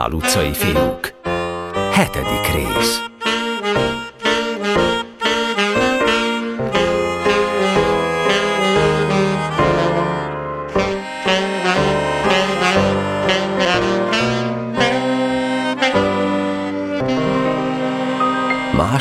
Pál utcai fiúk.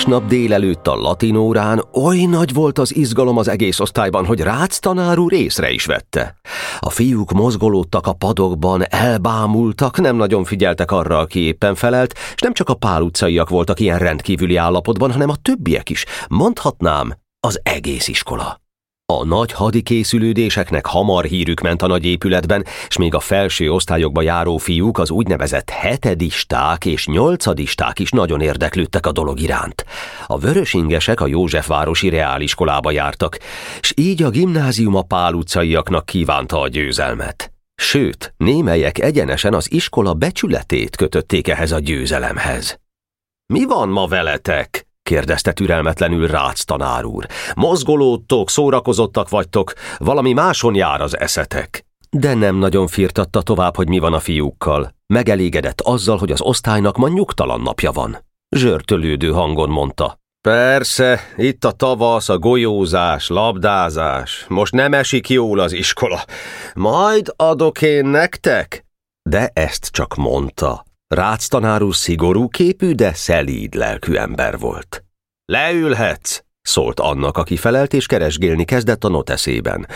Másnap délelőtt a latinórán oly nagy volt az izgalom az egész osztályban, hogy Rácz tanár úr észre is vette. A fiúk mozgolódtak a padokban, elbámultak, nem nagyon figyeltek arra, aki éppen felelt, és nem csak a pál utcaiak voltak ilyen rendkívüli állapotban, hanem a többiek is, mondhatnám, az egész iskola. A nagy hadikészülődéseknek hamar hírük ment a nagy épületben, és még a felső osztályokba járó fiúk, az úgynevezett hetedisták és nyolcadisták is nagyon érdeklődtek a dolog iránt. A vörösingesek a Józsefvárosi reáliskolába jártak, és így a gimnázium a Pál utcaiaknak kívánta a győzelmet. Sőt, némelyek egyenesen az iskola becsületét kötötték ehhez a győzelemhez. Mi van ma veletek? Kérdezte türelmetlenül Rácz tanár úr. Mozgolódtok, szórakozottak vagytok, valami máson jár az eszetek. De nem nagyon firtatta tovább, hogy mi van a fiúkkal. Megelégedett azzal, hogy az osztálynak ma nyugtalan napja van. Zsörtölődő hangon mondta. Persze, itt a tavasz, a golyózás, labdázás. Most nem esik jól az iskola. Majd adok én nektek? De ezt csak mondta. Rácz tanárú szigorú képű, de szelíd lelkű ember volt. Leülhetsz, szólt annak, aki felelt és keresgélni kezdett a noteszében.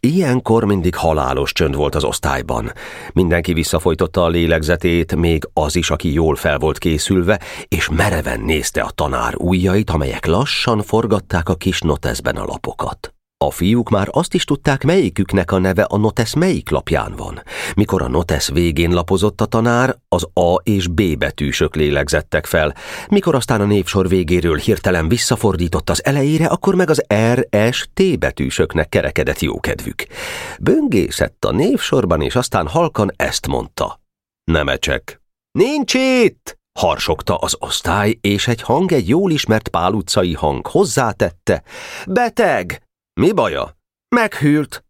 Ilyenkor mindig halálos csönd volt az osztályban. Mindenki visszafolytotta a lélegzetét, még az is, aki jól fel volt készülve, és mereven nézte a tanár ujjait, amelyek lassan forgatták a kis noteszben a lapokat. A fiúk már azt is tudták, melyiküknek a neve a notesz melyik lapján van. Mikor a notesz végén lapozott a tanár, az A és B betűsök lélegzettek fel. Mikor aztán a névsor végéről hirtelen visszafordított az elejére, akkor meg az R, S, T betűsöknek kerekedett jókedvük. Böngészett a névsorban, és aztán halkan ezt mondta. Nemecsek. Nincs itt! harsogta az osztály, és egy hang, egy jól ismert pál utcai hang hozzátette. Beteg! Mi baja? Meghűlt.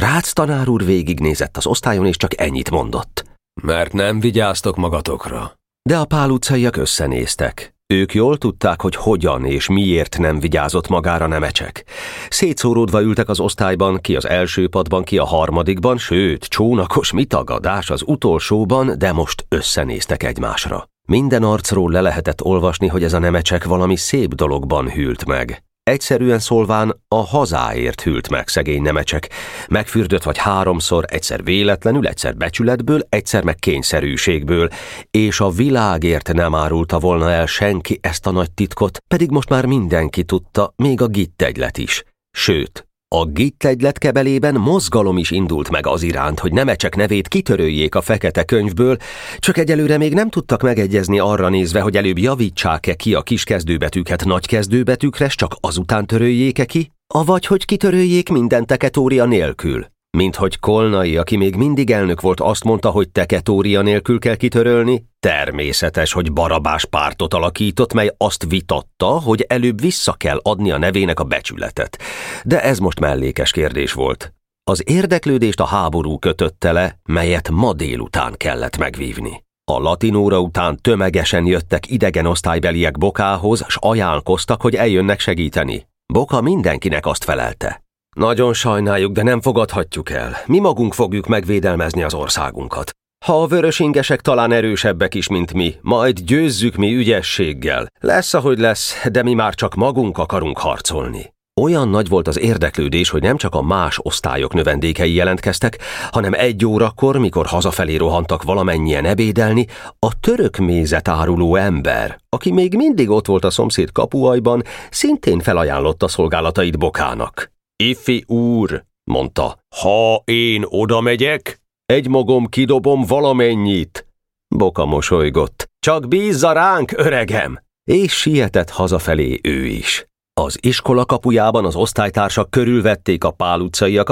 Rácz tanár úr végignézett az osztályon, és csak ennyit mondott. Mert nem vigyáztok magatokra. De a pál utcaiak összenéztek. Ők jól tudták, hogy hogyan és miért nem vigyázott magára nemecsek. Szétszóródva ültek az osztályban, ki az első padban, ki a harmadikban, sőt, csónakos mitagadás az utolsóban, de most összenéztek egymásra. Minden arcról le lehetett olvasni, hogy ez a nemecsek valami szép dologban hűlt meg. Egyszerűen szólván a hazáért hűlt meg szegény nemecsek. Megfürdött vagy háromszor, egyszer véletlenül, egyszer becsületből, egyszer meg kényszerűségből, és a világért nem árulta volna el senki ezt a nagy titkot, pedig most már mindenki tudta, még a gittegylet is. Sőt, a gittegylet kebelében mozgalom is indult meg az iránt, hogy Nemecsek nevét kitöröljék a fekete könyvből, csak egyelőre még nem tudtak megegyezni arra nézve, hogy előbb javítsák-e ki a kis kezdőbetűket nagy kezdőbetűkre, csak azután töröljék-e ki, avagy hogy kitöröljék minden teketória nélkül. Mint hogy Kolnai, aki még mindig elnök volt, azt mondta, hogy teketória nélkül kell kitörölni, természetes, hogy Barabás pártot alakított, mely azt vitatta, hogy előbb vissza kell adni a nevének a becsületet. De ez most mellékes kérdés volt. Az érdeklődést a háború kötötte le, melyet ma délután kellett megvívni. A latinóra után tömegesen jöttek idegen osztálybeliek Bokához, s ajánlkoztak, hogy eljönnek segíteni. Boka mindenkinek azt felelte. Nagyon sajnáljuk, de nem fogadhatjuk el. Mi magunk fogjuk megvédelmezni az országunkat. Ha a vörösingesek talán erősebbek is, mint mi, majd győzzük mi ügyességgel. Lesz, ahogy lesz, de mi már csak magunk akarunk harcolni. Olyan nagy volt az érdeklődés, hogy nem csak a más osztályok növendékei jelentkeztek, hanem egy órakor, mikor hazafelé rohantak valamennyien ebédelni, a török mézet áruló ember, aki még mindig ott volt a szomszéd kapuajban, szintén felajánlotta szolgálatait Bokának. Ifi úr, mondta, ha én oda megyek, egy magom kidobom valamennyit. Boka mosolygott. Csak bízza ránk, öregem! És sietett hazafelé ő is. Az iskola kapujában az osztálytársak körülvették a pál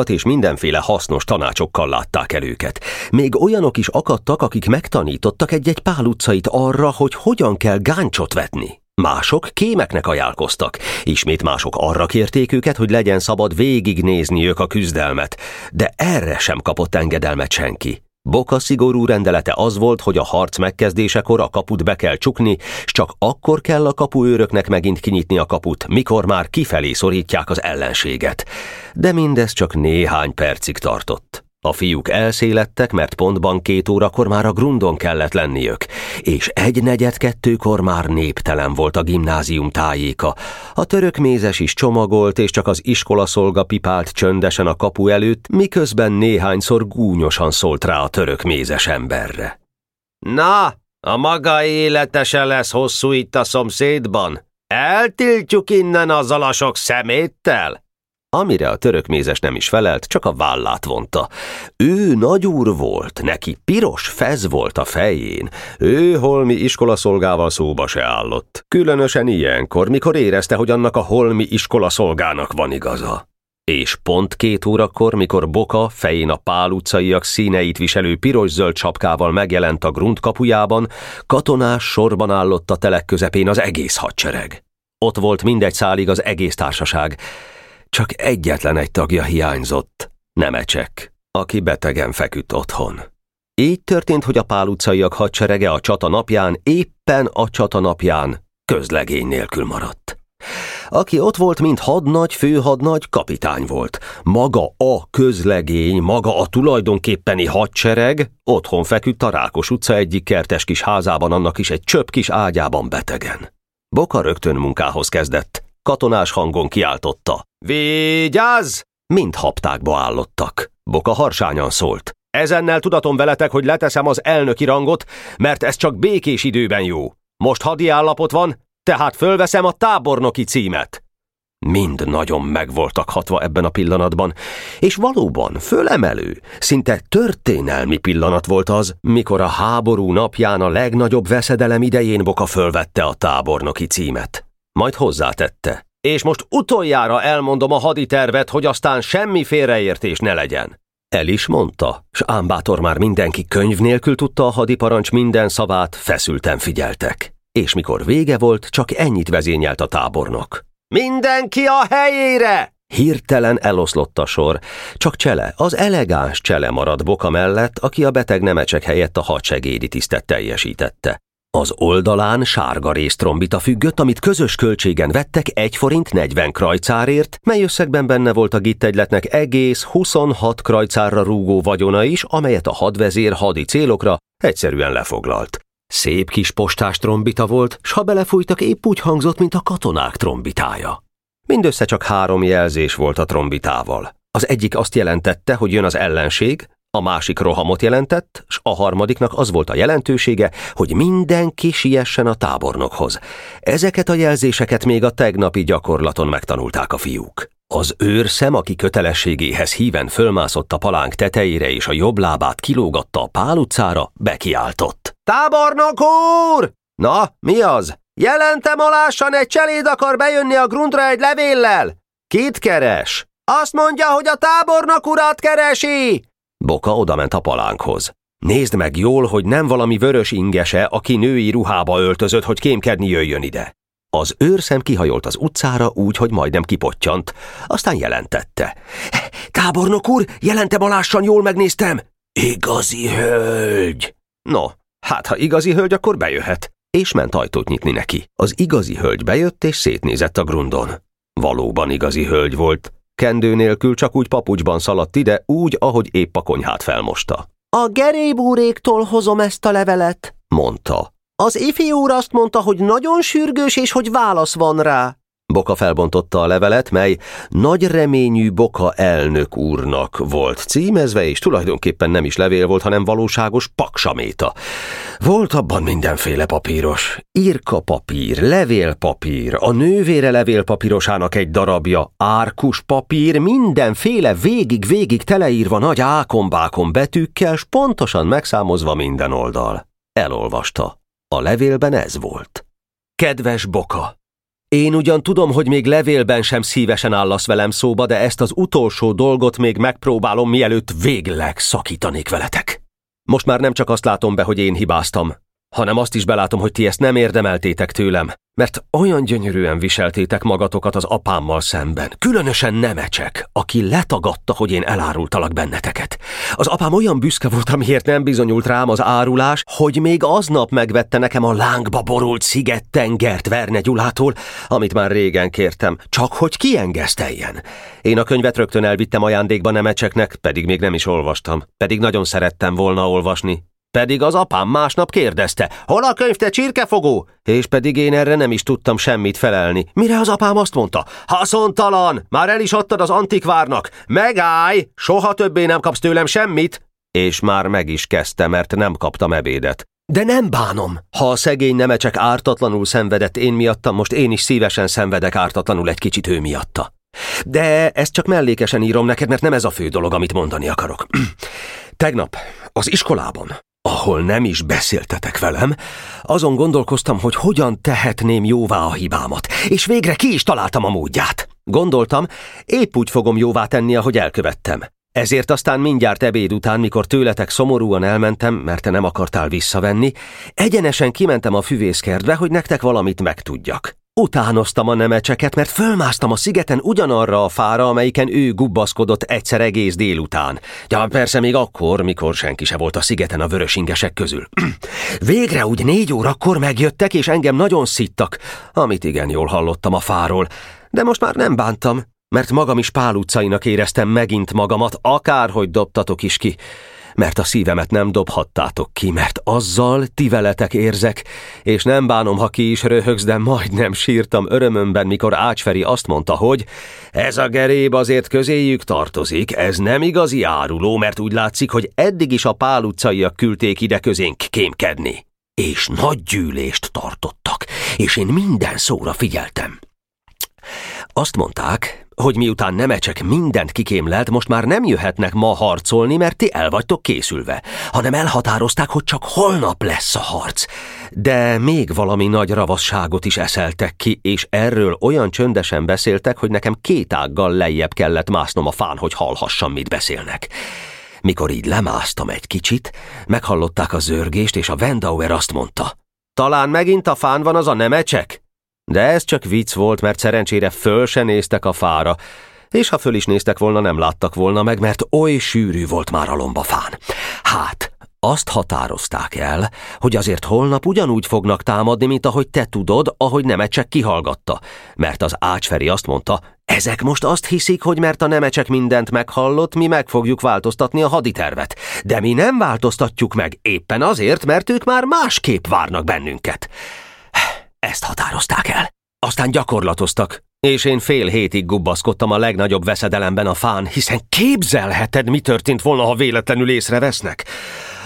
és mindenféle hasznos tanácsokkal látták el őket. Még olyanok is akadtak, akik megtanítottak egy-egy pál arra, hogy hogyan kell gáncsot vetni. Mások kémeknek ajánlkoztak, ismét mások arra kérték őket, hogy legyen szabad végignézni ők a küzdelmet, de erre sem kapott engedelmet senki. Boka szigorú rendelete az volt, hogy a harc megkezdésekor a kaput be kell csukni, s csak akkor kell a kapuőröknek megint kinyitni a kaput, mikor már kifelé szorítják az ellenséget. De mindez csak néhány percig tartott. A fiúk elszélettek, mert pontban két órakor már a grundon kellett lenniük, és egy negyed kettőkor már néptelen volt a gimnázium tájéka. A török mézes is csomagolt, és csak az iskolaszolga pipált csöndesen a kapu előtt, miközben néhányszor gúnyosan szólt rá a török mézes emberre. Na, a maga élete se lesz hosszú itt a szomszédban. Eltiltjuk innen azzal a sok szeméttel? Amire a török mézes nem is felelt, csak a vállát vonta. Ő nagyúr volt, neki piros fez volt a fején, ő holmi iskolaszolgával szóba se állott. Különösen ilyenkor, mikor érezte, hogy annak a holmi iskolaszolgának van igaza. És pont két órakor, mikor Boka fején a pál utcaiak színeit viselő piros-zöld sapkával megjelent a grunt kapujában, katonás sorban állott a telek közepén az egész hadsereg. Ott volt mindegy szálig az egész társaság, csak egyetlen egy tagja hiányzott, Nemecsek, aki betegen feküdt otthon. Így történt, hogy a pál utcaiak hadserege a csata napján, éppen a csata napján közlegény nélkül maradt. Aki ott volt, mint hadnagy, főhadnagy, kapitány volt. Maga a közlegény, maga a tulajdonképpeni hadsereg otthon feküdt a Rákos utca egyik kertes kis házában, annak is egy csöpp kis ágyában betegen. Boka rögtön munkához kezdett katonás hangon kiáltotta. Vigyázz! Mind haptákba állottak. Boka harsányan szólt. Ezennel tudatom veletek, hogy leteszem az elnöki rangot, mert ez csak békés időben jó. Most hadi állapot van, tehát fölveszem a tábornoki címet. Mind nagyon meg voltak hatva ebben a pillanatban, és valóban fölemelő, szinte történelmi pillanat volt az, mikor a háború napján a legnagyobb veszedelem idején Boka fölvette a tábornoki címet. Majd hozzátette. És most utoljára elmondom a haditervet, hogy aztán semmi félreértés ne legyen. El is mondta, s ámbátor már mindenki könyv nélkül tudta a hadiparancs minden szavát, feszülten figyeltek. És mikor vége volt, csak ennyit vezényelt a tábornok. Mindenki a helyére! Hirtelen eloszlott a sor, csak Csele, az elegáns Csele maradt Boka mellett, aki a beteg nemecsek helyett a hadsegédi tisztet teljesítette. Az oldalán sárga résztrombita függött, amit közös költségen vettek 1 forint 40 krajcárért, mely összegben benne volt a gittegyletnek egész 26 krajcárra rúgó vagyona is, amelyet a hadvezér hadi célokra egyszerűen lefoglalt. Szép kis postás trombita volt, s ha belefújtak, épp úgy hangzott, mint a katonák trombitája. Mindössze csak három jelzés volt a trombitával. Az egyik azt jelentette, hogy jön az ellenség, a másik rohamot jelentett, s a harmadiknak az volt a jelentősége, hogy mindenki siessen a tábornokhoz. Ezeket a jelzéseket még a tegnapi gyakorlaton megtanulták a fiúk. Az őrszem, aki kötelességéhez híven fölmászott a palánk tetejére és a jobb lábát kilógatta a pál utcára, bekiáltott. Tábornok úr! Na, mi az? Jelentem alásan egy cseléd akar bejönni a grundra egy levéllel. Kit keres? Azt mondja, hogy a tábornok urat keresi! Boka odament a palánkhoz. Nézd meg jól, hogy nem valami vörös ingese, aki női ruhába öltözött, hogy kémkedni jöjjön ide. Az őrszem kihajolt az utcára úgy, hogy majdnem kipottyant, aztán jelentette. Tábornok úr, jelentem alássan jól megnéztem. Igazi hölgy! No, hát ha igazi hölgy, akkor bejöhet. És ment ajtót nyitni neki. Az igazi hölgy bejött és szétnézett a grundon. Valóban igazi hölgy volt, Kendő nélkül csak úgy papucsban szaladt ide, úgy, ahogy épp a konyhát felmosta. A gerébúréktól hozom ezt a levelet, mondta. Az ifjú úr azt mondta, hogy nagyon sürgős, és hogy válasz van rá. Boka felbontotta a levelet, mely nagy reményű Boka elnök úrnak volt címezve, és tulajdonképpen nem is levél volt, hanem valóságos paksaméta. Volt abban mindenféle papíros. Irka papír, levélpapír, a nővére levélpapírosának egy darabja, árkus papír, mindenféle végig-végig teleírva nagy ákombákon betűkkel, s pontosan megszámozva minden oldal. Elolvasta. A levélben ez volt. Kedves Boka! Én ugyan tudom, hogy még levélben sem szívesen állasz velem szóba, de ezt az utolsó dolgot még megpróbálom, mielőtt végleg szakítanék veletek. Most már nem csak azt látom be, hogy én hibáztam. Hanem azt is belátom, hogy ti ezt nem érdemeltétek tőlem, mert olyan gyönyörűen viseltétek magatokat az apámmal szemben. Különösen Nemecsek, aki letagadta, hogy én elárultalak benneteket. Az apám olyan büszke volt, amiért nem bizonyult rám az árulás, hogy még aznap megvette nekem a lángba borult sziget-tengert Verne Gyulától, amit már régen kértem, csak hogy kiengeszteljen. Én a könyvet rögtön elvittem ajándékba Nemecseknek, pedig még nem is olvastam, pedig nagyon szerettem volna olvasni, pedig az apám másnap kérdezte, hol a könyv, te csirkefogó? És pedig én erre nem is tudtam semmit felelni. Mire az apám azt mondta, haszontalan, már el is adtad az antikvárnak, megállj, soha többé nem kapsz tőlem semmit. És már meg is kezdte, mert nem kaptam ebédet. De nem bánom. Ha a szegény nemecsek ártatlanul szenvedett én miattam, most én is szívesen szenvedek ártatlanul egy kicsit ő miatta. De ezt csak mellékesen írom neked, mert nem ez a fő dolog, amit mondani akarok. Tegnap az iskolában ahol nem is beszéltetek velem, azon gondolkoztam, hogy hogyan tehetném jóvá a hibámat, és végre ki is találtam a módját. Gondoltam, épp úgy fogom jóvá tenni, ahogy elkövettem. Ezért aztán mindjárt ebéd után, mikor tőletek szomorúan elmentem, mert te nem akartál visszavenni, egyenesen kimentem a füvészkertbe, hogy nektek valamit megtudjak. Utánoztam a nemecseket, mert fölmásztam a szigeten ugyanarra a fára, amelyiken ő gubbaszkodott egyszer egész délután. Ja, persze még akkor, mikor senki se volt a szigeten a vörösingesek közül. Végre úgy négy órakor megjöttek, és engem nagyon szittak, amit igen jól hallottam a fáról. De most már nem bántam, mert magam is Pál utcainak éreztem megint magamat, akárhogy dobtatok is ki mert a szívemet nem dobhattátok ki, mert azzal ti veletek érzek, és nem bánom, ha ki is röhögsz, de majdnem sírtam örömömben, mikor Ácsferi azt mondta, hogy ez a geréb azért közéjük tartozik, ez nem igazi áruló, mert úgy látszik, hogy eddig is a pál utcaiak küldték ide közénk kémkedni. És nagy gyűlést tartottak, és én minden szóra figyeltem. Azt mondták, hogy miután Nemecsek mindent kikémlelt, most már nem jöhetnek ma harcolni, mert ti el vagytok készülve, hanem elhatározták, hogy csak holnap lesz a harc. De még valami nagy ravasságot is eszeltek ki, és erről olyan csöndesen beszéltek, hogy nekem két ággal lejjebb kellett másznom a fán, hogy hallhassam, mit beszélnek. Mikor így lemásztam egy kicsit, meghallották a zörgést, és a Vendauer azt mondta, talán megint a fán van az a Nemecsek? De ez csak vicc volt, mert szerencsére föl se néztek a fára, és ha föl is néztek volna, nem láttak volna meg, mert oly sűrű volt már a lombafán. Hát, azt határozták el, hogy azért holnap ugyanúgy fognak támadni, mint ahogy te tudod, ahogy Nemecsek kihallgatta. Mert az Ácsferi azt mondta, ezek most azt hiszik, hogy mert a Nemecsek mindent meghallott, mi meg fogjuk változtatni a haditervet. De mi nem változtatjuk meg, éppen azért, mert ők már másképp várnak bennünket. Ezt határozták el. Aztán gyakorlatoztak, és én fél hétig gubbaszkodtam a legnagyobb veszedelemben a fán, hiszen képzelheted, mi történt volna, ha véletlenül észrevesznek.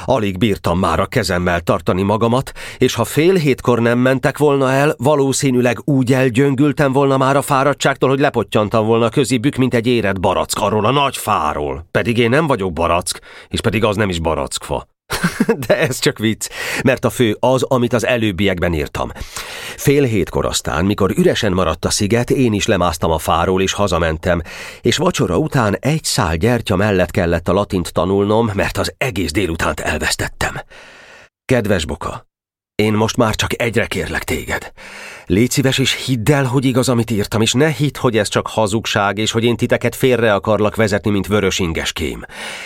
Alig bírtam már a kezemmel tartani magamat, és ha fél hétkor nem mentek volna el, valószínűleg úgy elgyöngültem volna már a fáradtságtól, hogy lepottyantam volna közébük, mint egy érett barack arról a nagy fáról. Pedig én nem vagyok barack, és pedig az nem is barackfa. De ez csak vicc, mert a fő az, amit az előbbiekben írtam. Fél hétkor aztán, mikor üresen maradt a sziget, én is lemásztam a fáról és hazamentem, és vacsora után egy szál gyertya mellett kellett a latint tanulnom, mert az egész délutánt elvesztettem. Kedves Boka, én most már csak egyre kérlek téged. Légy szíves, és hidd el, hogy igaz, amit írtam, és ne hidd, hogy ez csak hazugság, és hogy én titeket félre akarlak vezetni, mint vörös ingeském.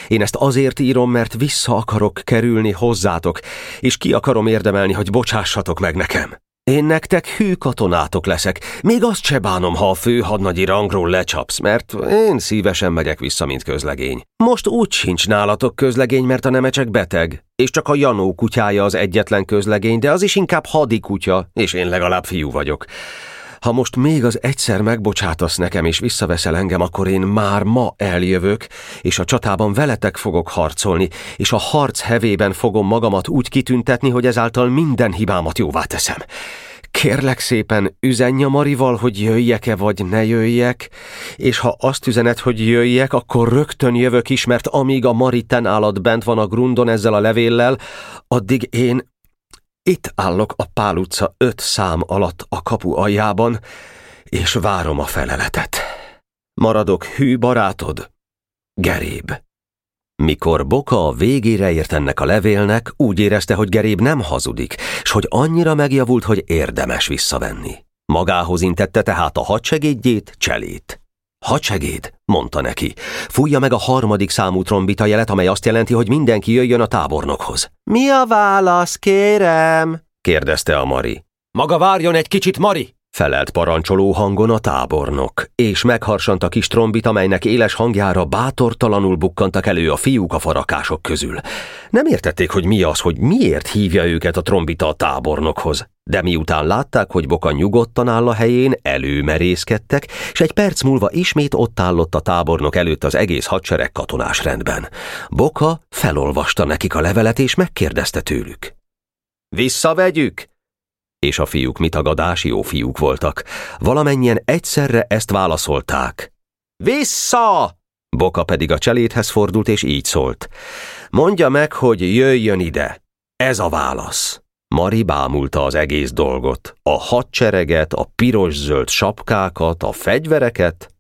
Én ezt azért írom, mert vissza akarok kerülni hozzátok, és ki akarom érdemelni, hogy bocsássatok meg nekem. Én nektek hű katonátok leszek, még azt se bánom, ha a főhadnagyi rangról lecsapsz, mert én szívesen megyek vissza, mint közlegény. Most úgy sincs nálatok közlegény, mert a nemecsek beteg, és csak a Janó kutyája az egyetlen közlegény, de az is inkább hadi kutya, és én legalább fiú vagyok. Ha most még az egyszer megbocsátasz nekem és visszaveszel engem, akkor én már ma eljövök, és a csatában veletek fogok harcolni, és a harc hevében fogom magamat úgy kitüntetni, hogy ezáltal minden hibámat jóvá teszem. Kérlek szépen, üzenj a Marival, hogy jöjjek-e vagy ne jöjjek, és ha azt üzenet, hogy jöjjek, akkor rögtön jövök is, mert amíg a Mariten állat bent van a grundon ezzel a levéllel, addig én itt állok a Pál utca öt szám alatt a kapu aljában, és várom a feleletet. Maradok hű barátod, Geréb. Mikor Boka a végére ért ennek a levélnek, úgy érezte, hogy Geréb nem hazudik, s hogy annyira megjavult, hogy érdemes visszavenni. Magához intette tehát a hadsegédjét, cselét. Hadsegéd, mondta neki. Fújja meg a harmadik számú trombita jelet, amely azt jelenti, hogy mindenki jöjjön a tábornokhoz. Mi a válasz, kérem? kérdezte a Mari. Maga várjon egy kicsit, Mari! Felelt parancsoló hangon a tábornok, és megharsant a kis trombit, amelynek éles hangjára bátortalanul bukkantak elő a fiúk a farakások közül. Nem értették, hogy mi az, hogy miért hívja őket a trombita a tábornokhoz, de miután látták, hogy Boka nyugodtan áll a helyén, előmerészkedtek, és egy perc múlva ismét ott állott a tábornok előtt az egész hadsereg katonás rendben. Boka felolvasta nekik a levelet, és megkérdezte tőlük. Visszavegyük? És a fiúk mitagadás jó fiúk voltak. Valamennyien egyszerre ezt válaszolták. Vissza! Boka pedig a cselédhez fordult, és így szólt. Mondja meg, hogy jöjjön ide. Ez a válasz. Mari bámulta az egész dolgot. A hadsereget, a piros-zöld sapkákat, a fegyvereket,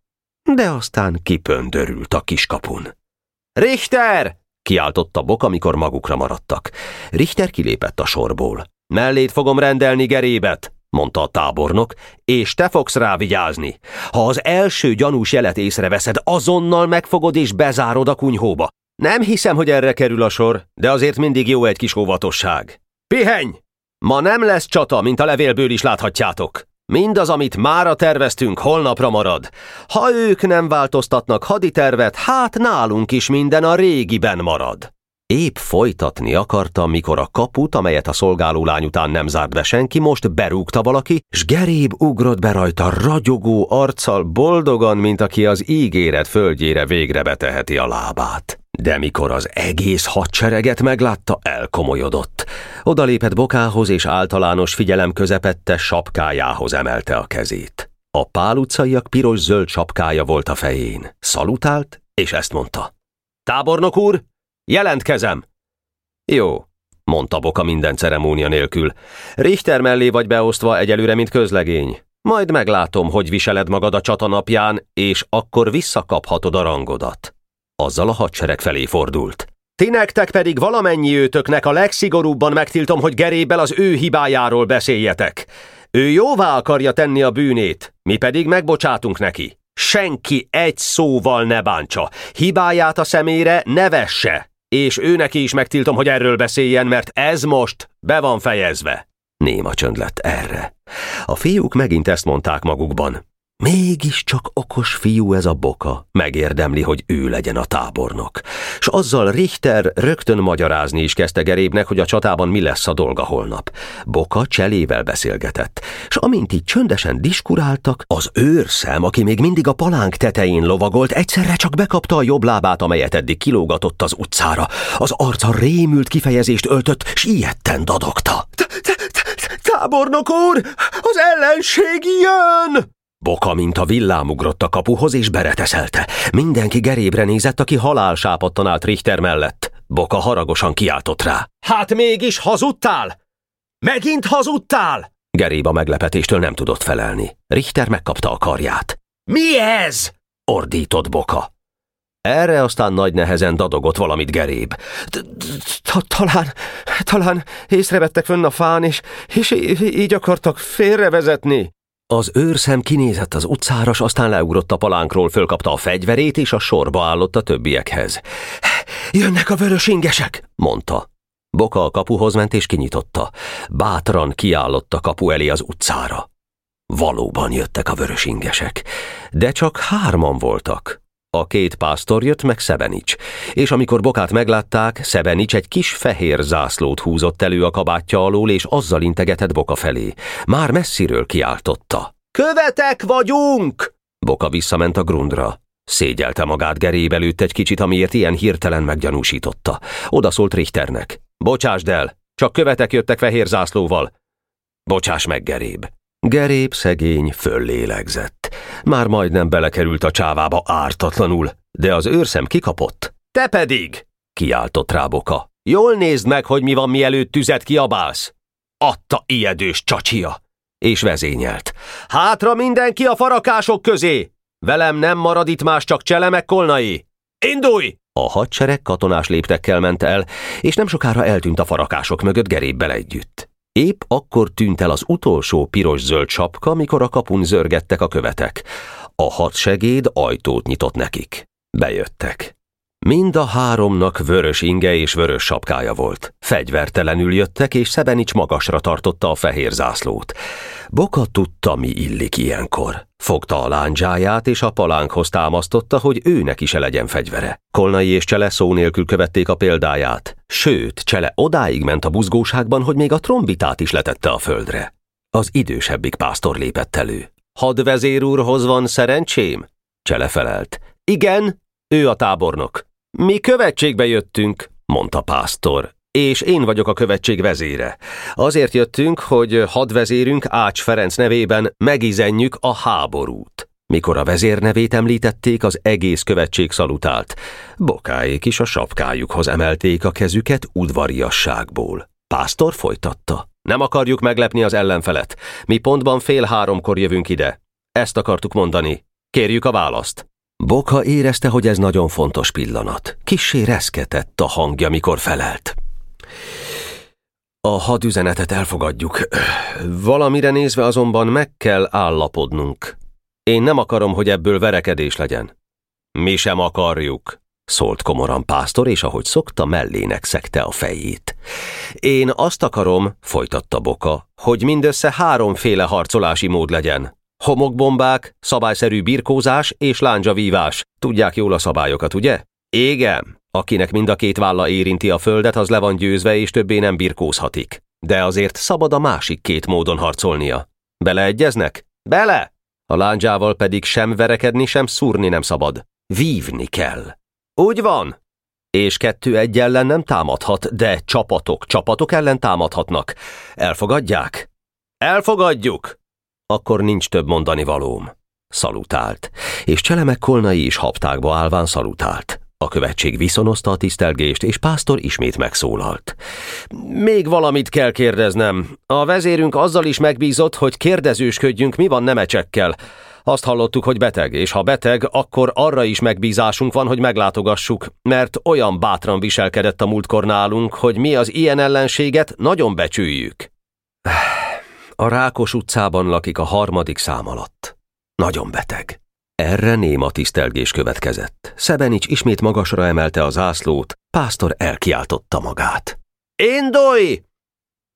de aztán kipöndörült a kiskapun. Richter! kiáltotta Bok, amikor magukra maradtak. Richter kilépett a sorból. Mellét fogom rendelni gerébet, mondta a tábornok, és te fogsz rá vigyázni. Ha az első gyanús jelet észreveszed, azonnal megfogod és bezárod a kunyhóba. Nem hiszem, hogy erre kerül a sor, de azért mindig jó egy kis óvatosság. Pihenj! Ma nem lesz csata, mint a levélből is láthatjátok. Mindaz, amit mára terveztünk, holnapra marad. Ha ők nem változtatnak haditervet, hát nálunk is minden a régiben marad. Épp folytatni akarta, mikor a kaput, amelyet a szolgálólány után nem zárt be senki, most berúgta valaki, s Geréb ugrott be rajta ragyogó arccal, boldogan, mint aki az ígéret földjére végre beteheti a lábát. De mikor az egész hadsereget meglátta, elkomolyodott. Odalépett bokához, és általános figyelem közepette sapkájához emelte a kezét. A pál utcaiak piros-zöld sapkája volt a fején. Szalutált, és ezt mondta. Tábornok úr, Jelentkezem! Jó, mondta Boka minden ceremónia nélkül. Richter mellé vagy beosztva egyelőre, mint közlegény. Majd meglátom, hogy viseled magad a csata napján, és akkor visszakaphatod a rangodat. Azzal a hadsereg felé fordult. Ti nektek pedig valamennyi őtöknek a legszigorúbban megtiltom, hogy gerébbel az ő hibájáról beszéljetek. Ő jóvá akarja tenni a bűnét, mi pedig megbocsátunk neki. Senki egy szóval ne bántsa. Hibáját a szemére ne vesse és ő neki is megtiltom, hogy erről beszéljen, mert ez most be van fejezve. Néma csönd lett erre. A fiúk megint ezt mondták magukban. Mégiscsak okos fiú ez a boka, megérdemli, hogy ő legyen a tábornok. S azzal Richter rögtön magyarázni is kezdte Gerébnek, hogy a csatában mi lesz a dolga holnap. Boka cselével beszélgetett, s amint így csöndesen diskuráltak, az őrszem, aki még mindig a palánk tetején lovagolt, egyszerre csak bekapta a jobb lábát, amelyet eddig kilógatott az utcára. Az arca rémült kifejezést öltött, s ilyetten dadogta. Tábornok úr, az ellenség jön! Boka, mint a villám ugrott a kapuhoz, és bereteszelte. Mindenki gerébre nézett, aki halálsápadtan állt Richter mellett. Boka haragosan kiáltott rá. Hát mégis hazudtál? Megint hazudtál? Geréb a meglepetéstől nem tudott felelni. Richter megkapta a karját. Mi ez? ordított Boka. Erre aztán nagy nehezen dadogott valamit Geréb. Talán, talán észrevettek fönn a fán, és, és így akartak félrevezetni. Az őrszem kinézett az utcára, s aztán leugrott a palánkról, fölkapta a fegyverét, és a sorba állott a többiekhez. Jönnek a vörös ingesek, mondta. Boka a kapuhoz ment és kinyitotta. Bátran kiállott a kapu elé az utcára. Valóban jöttek a vörös ingesek, de csak hárman voltak. A két pásztor jött meg Szebenics, és amikor Bokát meglátták, Szebenics egy kis fehér zászlót húzott elő a kabátja alól, és azzal integetett Boka felé. Már messziről kiáltotta. Követek vagyunk! Boka visszament a grundra. Szégyelte magát geréb előtt egy kicsit, amiért ilyen hirtelen meggyanúsította. Oda szólt Richternek. Bocsásd el, csak követek jöttek fehér zászlóval. Bocsáss meg, geréb. Gerép szegény föllélegzett. Már majdnem belekerült a csávába ártatlanul, de az őrszem kikapott. Te pedig! kiáltott rá Boka. Jól nézd meg, hogy mi van, mielőtt tüzet kiabálsz. Adta ijedős csacsia. És vezényelt. Hátra mindenki a farakások közé! Velem nem marad itt más, csak cselemek kolnai. Indulj! A hadsereg katonás léptekkel ment el, és nem sokára eltűnt a farakások mögött gerébbel együtt. Épp akkor tűnt el az utolsó piros-zöld sapka, mikor a kapun zörgettek a követek. A hadsegéd ajtót nyitott nekik. Bejöttek. Mind a háromnak vörös inge és vörös sapkája volt. Fegyvertelenül jöttek, és Szebenics magasra tartotta a fehér zászlót. Boka tudta, mi illik ilyenkor. Fogta a lándzsáját, és a palánkhoz támasztotta, hogy őnek is legyen fegyvere. Kolnai és Csele szó nélkül követték a példáját. Sőt, Csele odáig ment a buzgóságban, hogy még a trombitát is letette a földre. Az idősebbik pásztor lépett elő. Hadvezér úrhoz van szerencsém? Csele felelt. Igen, ő a tábornok. Mi követségbe jöttünk, mondta pásztor, és én vagyok a követség vezére. Azért jöttünk, hogy hadvezérünk Ács Ferenc nevében megizenjük a háborút. Mikor a vezér nevét említették, az egész követség szalutált. Bokáék is a sapkájukhoz emelték a kezüket udvariasságból. Pásztor folytatta. Nem akarjuk meglepni az ellenfelet. Mi pontban fél háromkor jövünk ide. Ezt akartuk mondani. Kérjük a választ. Boka érezte, hogy ez nagyon fontos pillanat. Kissé reszketett a hangja, mikor felelt. A hadüzenetet elfogadjuk. Valamire nézve azonban meg kell állapodnunk. Én nem akarom, hogy ebből verekedés legyen. Mi sem akarjuk, szólt komoran pásztor, és ahogy szokta, mellének szekte a fejét. Én azt akarom, folytatta Boka, hogy mindössze háromféle harcolási mód legyen. Homokbombák, szabályszerű birkózás és lándzsavívás. Tudják jól a szabályokat, ugye? Igen. Akinek mind a két válla érinti a földet, az le van győzve, és többé nem birkózhatik. De azért szabad a másik két módon harcolnia. Beleegyeznek? Bele! A lándzsával pedig sem verekedni, sem szúrni nem szabad. Vívni kell. Úgy van. És kettő egy ellen nem támadhat, de csapatok, csapatok ellen támadhatnak. Elfogadják? Elfogadjuk! Akkor nincs több mondani valóm. Szalutált, és Cselemek Kolnai is haptákba állván szalutált. A követség viszonozta a tisztelgést, és pásztor ismét megszólalt. Még valamit kell kérdeznem. A vezérünk azzal is megbízott, hogy kérdezősködjünk, mi van nemecsekkel. Azt hallottuk, hogy beteg, és ha beteg, akkor arra is megbízásunk van, hogy meglátogassuk, mert olyan bátran viselkedett a múltkor nálunk, hogy mi az ilyen ellenséget nagyon becsüljük. A Rákos utcában lakik a harmadik szám alatt. Nagyon beteg. Erre néma tisztelgés következett. Szebenics ismét magasra emelte az ászlót, pásztor elkiáltotta magát. Indulj!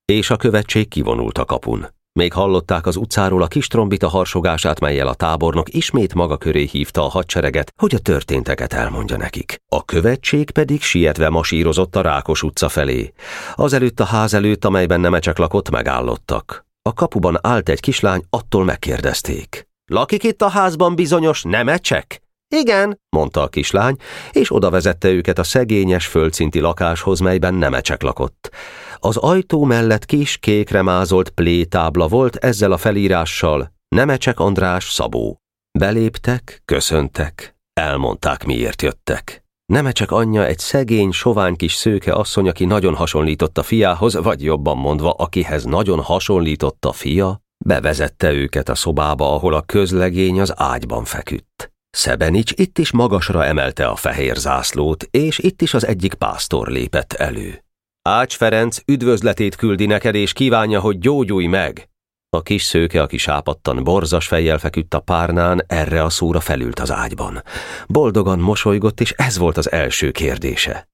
És a követség kivonult a kapun. Még hallották az utcáról a kis trombita harsogását, melyel a tábornok ismét maga köré hívta a hadsereget, hogy a történteket elmondja nekik. A követség pedig sietve masírozott a Rákos utca felé. Azelőtt a ház előtt, amelyben nemecsek lakott, megállottak. A kapuban állt egy kislány, attól megkérdezték. Lakik itt a házban bizonyos nemecsek? Igen, mondta a kislány, és oda vezette őket a szegényes földszinti lakáshoz, melyben nemecsek lakott. Az ajtó mellett kis kékre mázolt plétábla volt ezzel a felírással, Nemecsek András Szabó. Beléptek, köszöntek, elmondták miért jöttek. Nemecsek anyja egy szegény, sovány kis szőke asszony, aki nagyon hasonlított a fiához, vagy jobban mondva, akihez nagyon hasonlított a fia, bevezette őket a szobába, ahol a közlegény az ágyban feküdt. Szebenics itt is magasra emelte a fehér zászlót, és itt is az egyik pásztor lépett elő. Ács Ferenc üdvözletét küldi neked, és kívánja, hogy gyógyulj meg. A kis szőke, aki sápattan borzas fejjel feküdt a párnán, erre a szóra felült az ágyban. Boldogan mosolygott, és ez volt az első kérdése.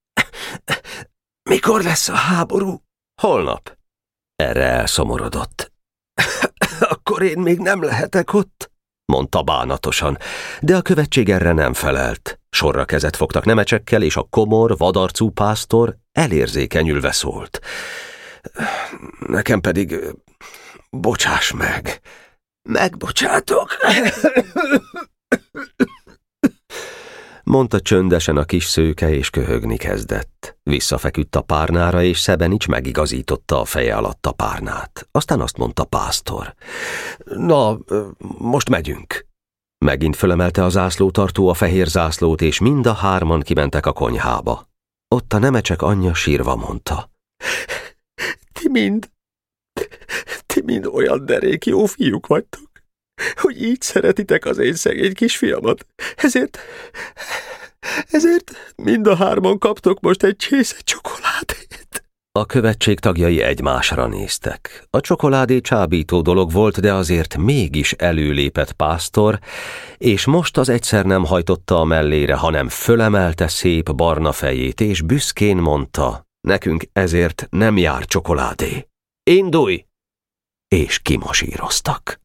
Mikor lesz a háború? Holnap. Erre elszomorodott. Akkor én még nem lehetek ott? mondta bánatosan, de a követség erre nem felelt. Sorra kezet fogtak nemecsekkel, és a komor, vadarcú pásztor elérzékenyülve szólt. Nekem pedig bocsáss meg. Megbocsátok. mondta csöndesen a kis szőke, és köhögni kezdett. Visszafeküdt a párnára, és Szebenics megigazította a feje alatt a párnát. Aztán azt mondta pásztor. Na, most megyünk. Megint fölemelte a zászlótartó a fehér zászlót, és mind a hárman kimentek a konyhába. Ott a nemecsek anyja sírva mondta. Ti mind, mind olyan derék jó fiúk vagytok, hogy így szeretitek az én szegény kisfiamat. Ezért, ezért mind a hárman kaptok most egy csésze csokoládét. A követség tagjai egymásra néztek. A csokoládé csábító dolog volt, de azért mégis előlépett pásztor, és most az egyszer nem hajtotta a mellére, hanem fölemelte szép barna fejét, és büszkén mondta, nekünk ezért nem jár csokoládé. Indulj! És kimasíroztak.